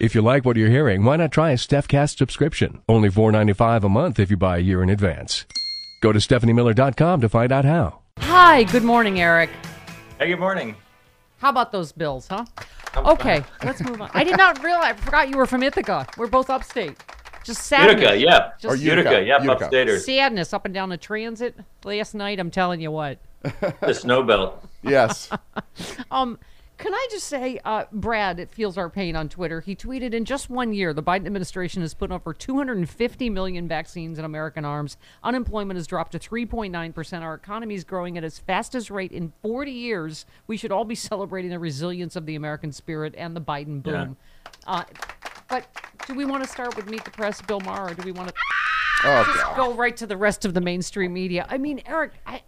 If you like what you're hearing, why not try a StephCast subscription? Only $4.95 a month if you buy a year in advance. Go to StephanieMiller.com to find out how. Hi, good morning, Eric. Hey, good morning. How about those bills, huh? Okay, let's move on. I did not realize, I forgot you were from Ithaca. We're both upstate. Just sadness. Utica, yeah. Just Or Utica, yep, Utica. upstaters. sadness up and down the transit last night. I'm telling you what. The snow belt. Yes. Um, can I just say, uh, Brad, it feels our pain on Twitter. He tweeted in just one year, the Biden administration has put over 250 million vaccines in American arms. Unemployment has dropped to 3.9 percent. Our economy is growing at its fastest rate in 40 years. We should all be celebrating the resilience of the American spirit and the Biden boom. Uh, but do we want to start with Meet the Press, Bill Maher, or do we want to? Oh, just God. go right to the rest of the mainstream media. I mean, Eric, I,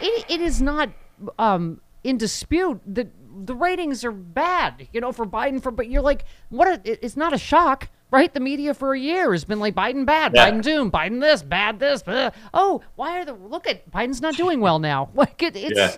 it, it is not um, in dispute that the ratings are bad, you know, for Biden. For but you're like, what? A, it's not a shock, right? The media for a year has been like Biden bad, Yeah. Biden doom, Biden this, bad this. blah. Oh, why are the look at Biden's not doing well now? Like it, it's. Yeah.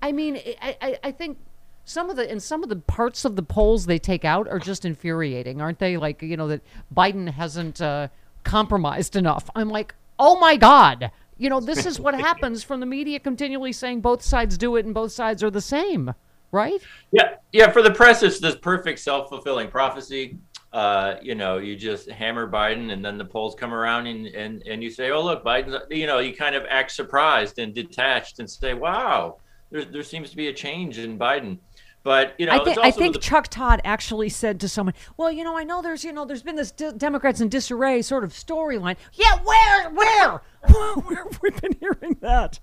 I mean, I, I, I think some of the and some of the parts of the polls they take out are just infuriating, aren't they? Like you know that Biden hasn't uh, compromised enough. I'm like, oh my god, you know this is what happens from the media continually saying both sides do it and both sides are the same, right? Yeah, yeah. For the press, it's this perfect self-fulfilling prophecy. Uh, you know, you just hammer Biden, and then the polls come around, and and and you say, "Oh, look, Biden." You know, you kind of act surprised and detached, and say, "Wow, there there seems to be a change in Biden." But you know, I it's think I think the- Chuck Todd actually said to someone, "Well, you know, I know there's you know there's been this de- Democrats in disarray sort of storyline. Yeah, where where where we've we been hearing that?"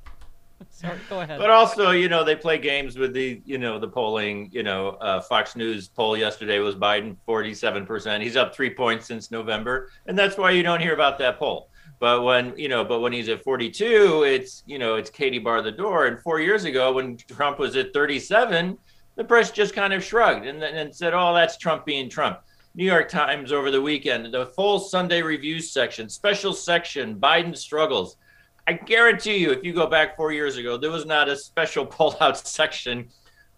Sorry, go ahead. But also, you know, they play games with the, you know, the polling. You know, uh, Fox News poll yesterday was Biden 47%. He's up three points since November, and that's why you don't hear about that poll. But when you know, but when he's at 42, it's you know, it's Katie bar the door. And four years ago, when Trump was at 37, the press just kind of shrugged and and said, "Oh, that's Trump being Trump." New York Times over the weekend, the full Sunday review section, special section, Biden struggles. I guarantee you, if you go back four years ago, there was not a special pull-out section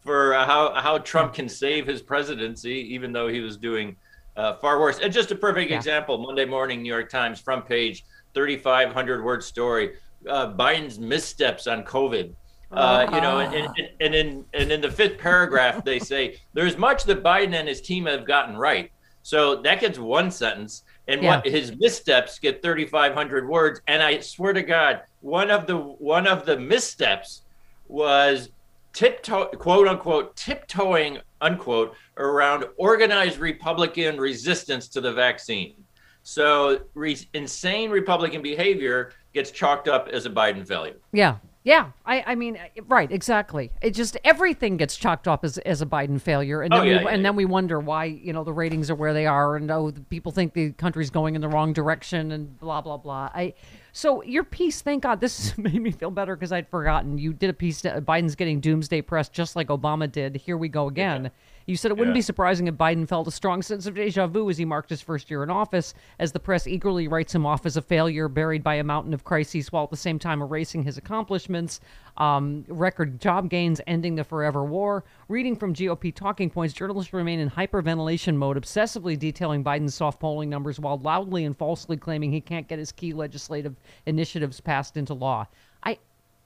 for uh, how how Trump can save his presidency, even though he was doing uh, far worse. And just a perfect Yeah. example: Monday morning, New York Times front page, 3,500 word story: uh, Biden's missteps on COVID. Uh, you know, and, and, and in and in the fifth paragraph, they say there's much that Biden and his team have gotten right. So that gets one sentence, and Yeah. what his missteps get 3,500 words. And I swear to God, one of the one of the missteps was tiptoe quote unquote tiptoeing unquote around organized Republican resistance to the vaccine. So re- insane Republican behavior gets chalked up as a Biden failure. Yeah. Yeah. I, I mean, uh, right, exactly. It just everything gets chalked up as, as a Biden failure. And Oh, then yeah, we, yeah, and yeah. then we wonder why, you know, the ratings are where they are and oh the people think the country's going in the wrong direction and blah blah blah. I so your piece, thank God, this made me feel better because I'd forgotten. You did a piece Biden's getting doomsday press just like Obama did. Here we go again. You said it wouldn't Yeah. be surprising if Biden felt a strong sense of deja vu as he marked his first year in office, as the press eagerly writes him off as a failure buried by a mountain of crises, while at the same time erasing his accomplishments, um, record job gains, ending the forever war, Reading from GOP talking points, journalists remain in hyperventilation mode, obsessively detailing Biden's soft polling numbers while loudly and falsely claiming he can't get his key legislative initiatives passed into law. I,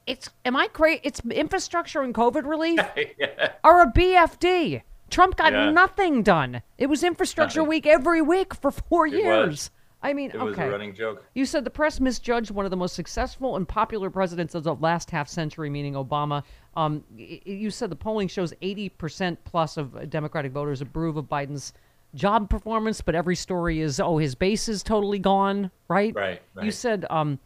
it's am I crazy? It's infrastructure and COVID relief, yeah. or a BFD. Trump got Yeah. nothing done. It was infrastructure Nothing. week every week for four It years. was. I mean, It was a running joke. You said the press misjudged one of the most successful and popular presidents of the last half century, meaning Obama. Um, you said the polling shows 80% plus of Democratic voters approve of Biden's job performance, but every story is, oh, his base is totally gone, right? Right, You said, um,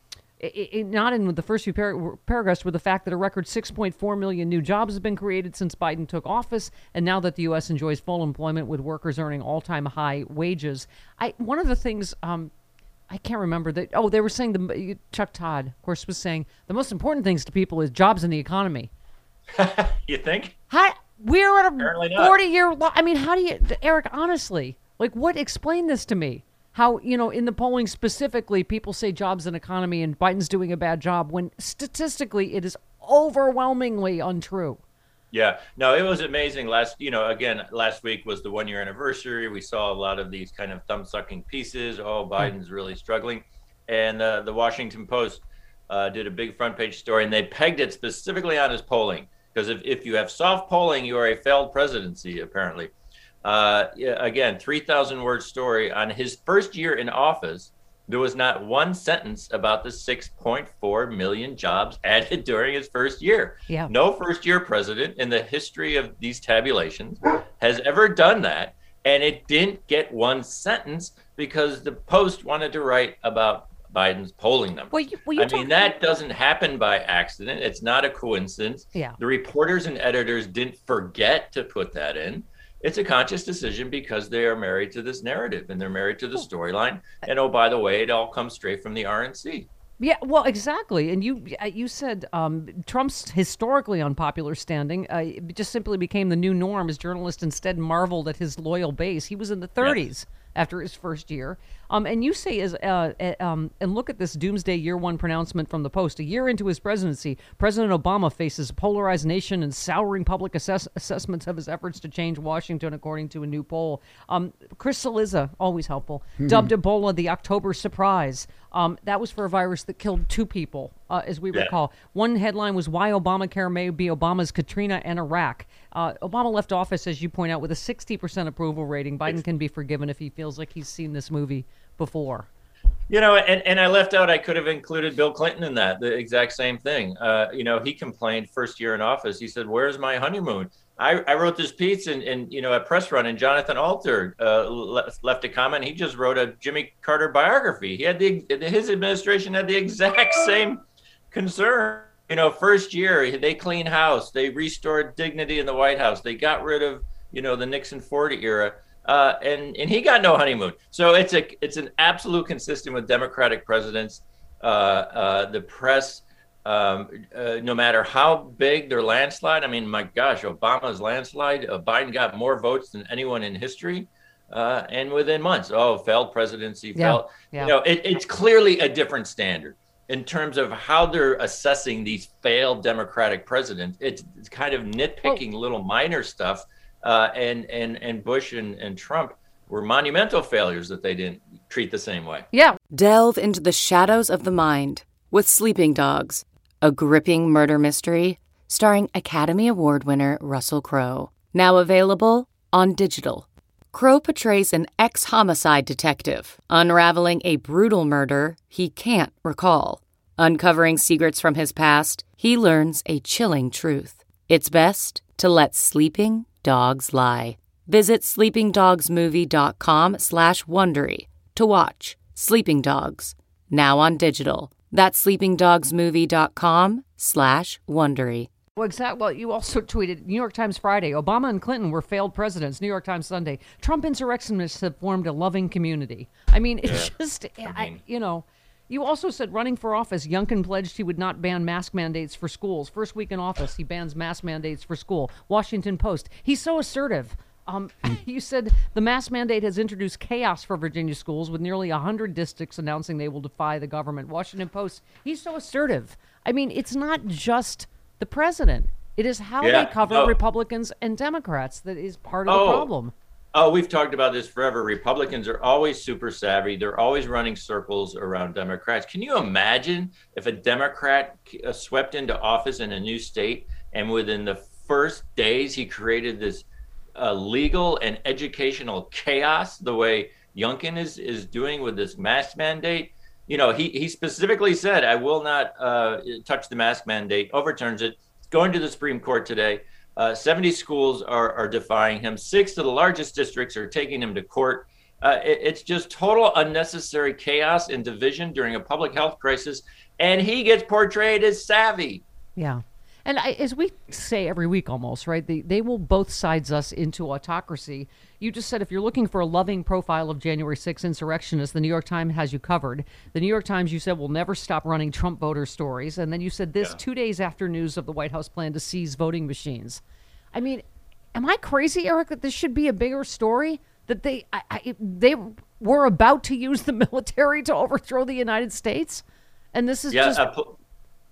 i i not in the first few par- paragraphs, were the fact that a record 6.4 million new jobs have been created since Biden took office, and now that the U.S. enjoys full employment with workers earning all-time high wages. I one of the things um, I can't remember that. Oh, they were saying the Chuck Todd, of course, was saying the most important things to people is jobs and the economy. You think? How we're at a forty-year. Lo- I mean, how do you, Eric? Honestly, like, what? Explain this to me. How you know in the polling specifically, people say jobs and economy, and Biden's doing a bad job when statistically it is overwhelmingly untrue. Yeah, no, it was amazing. Last, you know, again, last week was the one year anniversary. We saw a lot of these kind of thumb sucking pieces. Oh, Biden's really struggling. And uh, the Washington Post uh, did a big front page story and they pegged it specifically on his polling. Because if, if you have soft polling, you are a failed presidency, apparently. Uh, again, 3,000 word story on his first year in office. There was not one sentence about the 6.4 million jobs added during his first year. Yeah. No first year president in the history of these tabulations has ever done that. And it didn't get one sentence because the Post wanted to write about Biden's polling numbers. Well, you, well, you I mean, that doesn't happen by accident. It's not a coincidence. Yeah. The reporters and editors didn't forget to put that in. It's a conscious decision because they are married to this narrative and they're married to the storyline. And oh, by the way, it all comes straight from the RNC. Yeah, well, exactly. And you uh, you said um, Trump's historically unpopular standing uh, just simply became the new norm as journalists instead marveled at his loyal base. He was in the 30s after his first year. Um, and you say is uh, uh, um, and look at this doomsday year one pronouncement from the Post. A year into his presidency, President Obama faces a polarized nation and souring public assess- assessments of his efforts to change Washington, according to a new poll. Um, Chris Cillizza, always helpful, dubbed Ebola the October surprise. Um, that was for a virus that killed two people, uh, as we Yeah. recall. One headline was why Obamacare may be Obama's Katrina and Iraq. Uh, Obama left office, as you point out, with a 60% approval rating. Biden can be forgiven if he feels like he's seen this movie before. You know, and, and I left out, I could have included Bill Clinton in that, the exact same thing. Uh, you know, he complained first year in office. He said, Where's my honeymoon? I, I wrote this piece and, and, you know, at Press Run, and Jonathan Alter uh, le- left a comment. He just wrote a Jimmy Carter biography. He had the, his administration had the exact same concern. You know, first year, they clean house, they restored dignity in the White House, they got rid of, you know, the Nixon Ford era uh, and and he got no honeymoon. So it's a it's an absolute consistent with Democratic presidents. Uh, uh, the press, um, uh, no matter how big their landslide. I mean, my gosh, Obama's landslide. Uh, Biden got more votes than anyone in history, uh, and within months, oh, failed presidency, Yeah, failed. yeah. You know, it, it's clearly a different standard in terms of how they're assessing these failed Democratic presidents. It's, it's kind of nitpicking little minor stuff uh, and and and Bush and, and Trump were monumental failures that they didn't treat the same way. Yeah, Delve into the shadows of the mind with Sleeping Dogs, a gripping murder mystery starring Academy Award winner Russell Crowe. Now available on digital. Crowe portrays an ex homicide detective unraveling a brutal murder he can't recall. Uncovering secrets from his past, he learns a chilling truth. It's best to let sleeping dogs lie. Visit sleepingdogsmovie.com slash Wondery to watch Sleeping Dogs, now on digital. That's sleepingdogsmovie.com slash Wondery. Well, exactly. Well, you also tweeted New York Times Friday Obama and Clinton were failed presidents. New York Times Sunday Trump insurrectionists have formed a loving community. I mean, it's just, I, mean- you know. You also said running for office, Youngkin pledged he would not ban mask mandates for schools. First week in office, he bans mask mandates for school. Washington Post. He's so assertive. Um, you said the mask mandate has introduced chaos for Virginia schools, with nearly 100 districts announcing they will defy the government. Washington Post. He's so assertive. I mean, it's not just the president. It is how Yeah, they cover no. Republicans and Democrats that is part of Oh. the problem. Oh, we've talked about this forever. Republicans are always super savvy. They're always running circles around Democrats. Can you imagine if a Democrat uh, swept into office in a new state and within the first days he created this uh, legal and educational chaos the way Youngkin is is doing with this mask mandate? You know, he he specifically said, "I will not uh, touch the mask mandate." Overturns it. Going to the Supreme Court today. Uh, 70 schools are, are defying him. Six of the largest districts are taking him to court. Uh, it- it's just total unnecessary chaos and division during a public health crisis. And he gets portrayed as savvy. Yeah. And I, as we say every week almost, right? They, they will both sides us into autocracy. You just said if you're looking for a loving profile of January 6 insurrectionists, the New York Times has you covered. The New York Times, you said, will never stop running Trump voter stories. And then you said this two days after news of the White House plan to seize voting machines. I mean, am I crazy, Eric, that this should be a bigger story? That they, I, I, they were about to use the military to overthrow the United States? And this is Yeah, just, uh, po-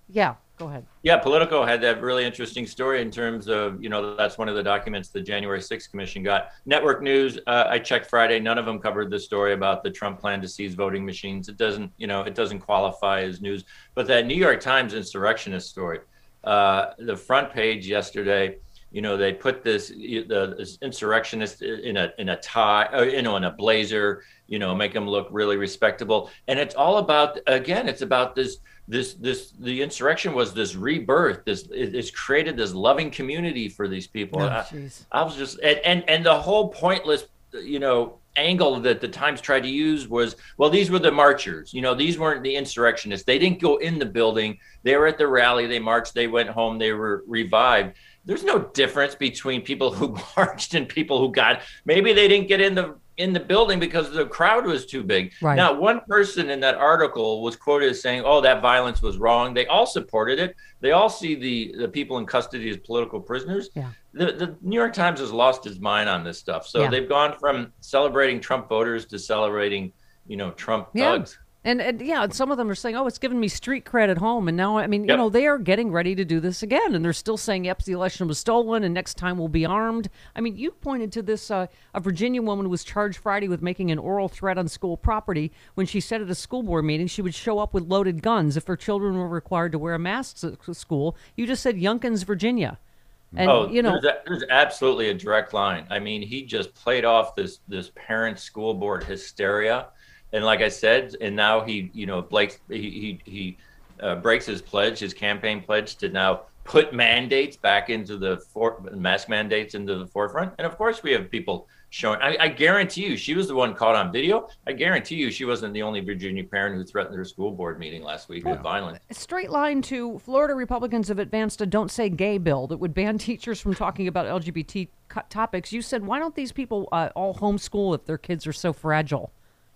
yeah, go ahead. yeah. Politico had that really interesting story in terms of you know that's one of the documents the January 6th Commission got. Network News, uh, I checked Friday, none of them covered the story about the Trump plan to seize voting machines. It doesn't you know it doesn't qualify as news. But that New York Times insurrectionist story, uh, the front page yesterday. You know, they put this the this insurrectionist in a in a tie, uh, you know, in a blazer. You know, make him look really respectable. And it's all about again, it's about this this this the insurrection was this rebirth. This it, it's created this loving community for these people. Oh, I. I was just and, and and the whole pointless, you know, angle that the Times tried to use was well, these were the marchers. You know, these weren't the insurrectionists. They didn't go in the building. They were at the rally. They marched. They went home. They were revived. There's no difference between people who marched and people who got. Maybe they didn't get in the in the building because the crowd was too big. Right. Now, one person in that article was quoted as saying, "Oh, that violence was wrong." They all supported it. They all see the the people in custody as political prisoners. Yeah. The, the New York Times has lost its mind on this stuff. So Yeah. they've gone from celebrating Trump voters to celebrating, you know, Trump Yeah. And, and yeah, and some of them are saying, "Oh, it's giving me street cred at home." And now, I mean, you know, they are getting ready to do this again, and they're still saying, "Yep, the election was stolen, and next time we'll be armed." I mean, you pointed to this: uh, a Virginia woman was charged Friday with making an oral threat on school property when she said at a school board meeting she would show up with loaded guns if her children were required to wear masks at school. You just said Youngkin's, Virginia, and oh, you know, there's, a- there's absolutely a direct line. I mean, he just played off this this parent school board hysteria, and like I said, and now he, you know, Blake, he he, he uh, breaks his pledge, his campaign pledge to now put mandates back into the for, mask mandates into the forefront. And of course, we have people showing. I, I guarantee you, she was the one caught on video. I guarantee you, she wasn't the only Virginia parent who threatened her school board meeting last week with violence. straight line to Florida Republicans have advanced a "Don't Say Gay" bill that would ban teachers from talking about LGBT co- topics. You said, why don't these people uh, all homeschool if their kids are so fragile?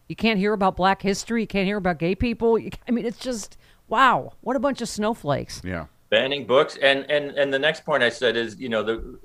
You can't hear about Black history. You can't hear about gay people. You, I mean, it's just wow, what a bunch of snowflakes. Yeah. banning books and and and the next point i said is you know the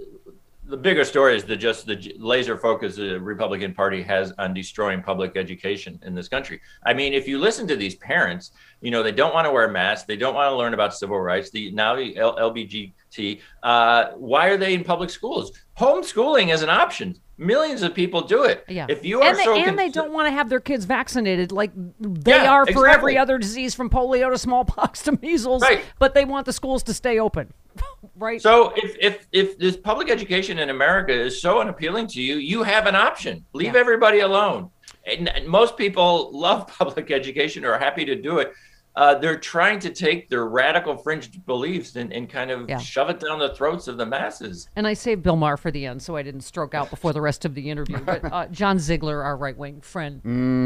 the bigger story is the just the laser focus the republican party has on destroying public education in this country i mean if you listen to these parents you know they don't want to wear masks they don't want to learn about civil rights the now the L- lbgt uh, why are they in public schools homeschooling is an option millions of people do it Yeah, if you are and they, so and they don't want to have their kids vaccinated like they Yeah, are for every other disease, from polio to smallpox to measles. Right. But they want the schools to stay open, right? So if if if this public education in America is so unappealing to you, you have an option. Leave Yeah. everybody alone. And, and most people love public education or are happy to do it. Uh, they're trying to take their radical fringe beliefs and, and kind of Yeah. shove it down the throats of the masses. And I saved Bill Maher for the end, so I didn't stroke out before the rest of the interview. But uh, John Ziegler, our right wing friend,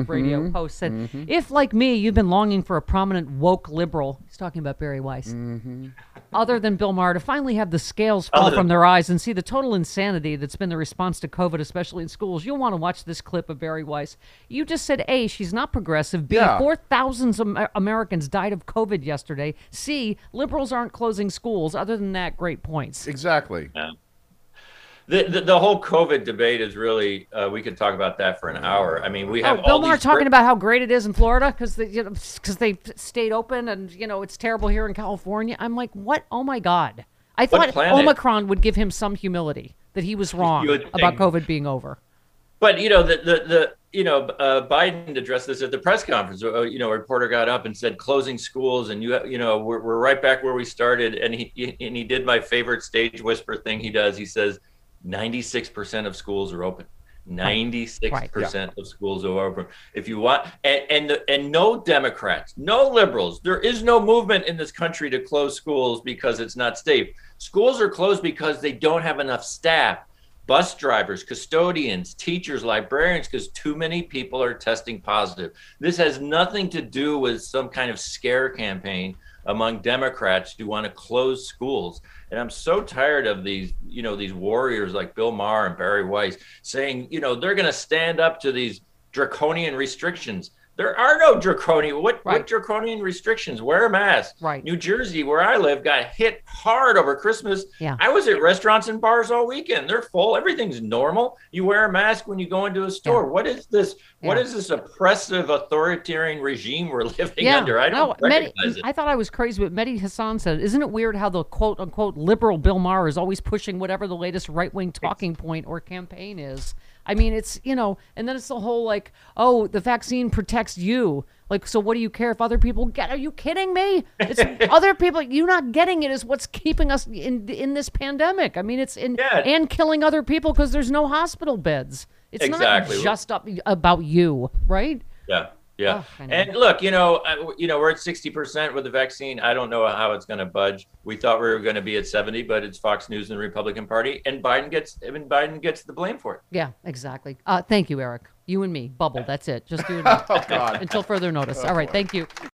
radio host, said, If, like me, you've been longing for a prominent woke liberal, he's talking about Bari Weiss, other than Bill Maher, to finally have the scales fall from their eyes and see the total insanity that's been the response to COVID, especially in schools, you'll want to watch this clip of Bari Weiss. You just said, A, she's not progressive. B, Yeah. 4,000 Am- Americans died of COVID yesterday. C, liberals aren't closing schools. Other than that, great points. Exactly. The, the, the whole COVID debate is really, uh, we could talk about that for an hour. I mean, we have Oh, Bill all Maher talking great- about how great it is in Florida because they, you know, because they stayed open and you know it's terrible here in California. I'm like, what? Oh my god! I thought? Omicron would give him some humility that he was wrong about. COVID being over. But you know the the, the you know uh, Biden addressed this at the press conference. Uh, you know, a reporter got up and said closing schools, and you you know we're, we're right back where we started. And he and he did my favorite stage whisper thing. He does. He says, ninety six percent of schools are open. Ninety six percent of schools are open. If you want, and and, the, and no Democrats, no liberals. There is no movement in this country to close schools because it's not safe. Schools are closed because they don't have enough staff bus drivers, custodians, teachers, librarians, because too many people are testing positive. This has nothing to do with some kind of scare campaign among Democrats who want to close schools. And I'm so tired of these, you know, these warriors like Bill Maher and Bari Weiss saying, you know, they're going to stand up to these draconian restrictions. There are no draconian. What, Right. what draconian restrictions? Wear a mask. Right. New Jersey, where I live, got hit hard over Christmas. Yeah. I was at restaurants and bars all weekend. They're full. Everything's normal. You wear a mask when you go into a store. Yeah. What is this? What Yeah. is this oppressive authoritarian regime we're living Yeah, under? I don't no, Mehdi- recognize it. I thought I was crazy, but Mehdi Hasan said, "Isn't it weird how the quote unquote liberal Bill Maher is always pushing whatever the latest right wing talking point or campaign is?" I mean, it's you know, and then it's the whole like, "Oh, the vaccine protects you." Like, so what do you care if other people get? Are you kidding me? It's other people. You not getting it is what's keeping us in in this pandemic. I mean, it's in Yeah. and killing other people because there's no hospital beds. It's Exactly. not just up about you, right? Yeah. Yeah. Oh, and look, you know, uh, you know, we're at 60% with the vaccine. I don't know how it's going to budge. We thought we were going to be at 70, but it's Fox News and the Republican Party and Biden gets and Biden gets the blame for it. Yeah, exactly. Uh, thank you, Eric. You and me, bubble. That's it. Just do it Oh God. until further notice. All right. Thank you.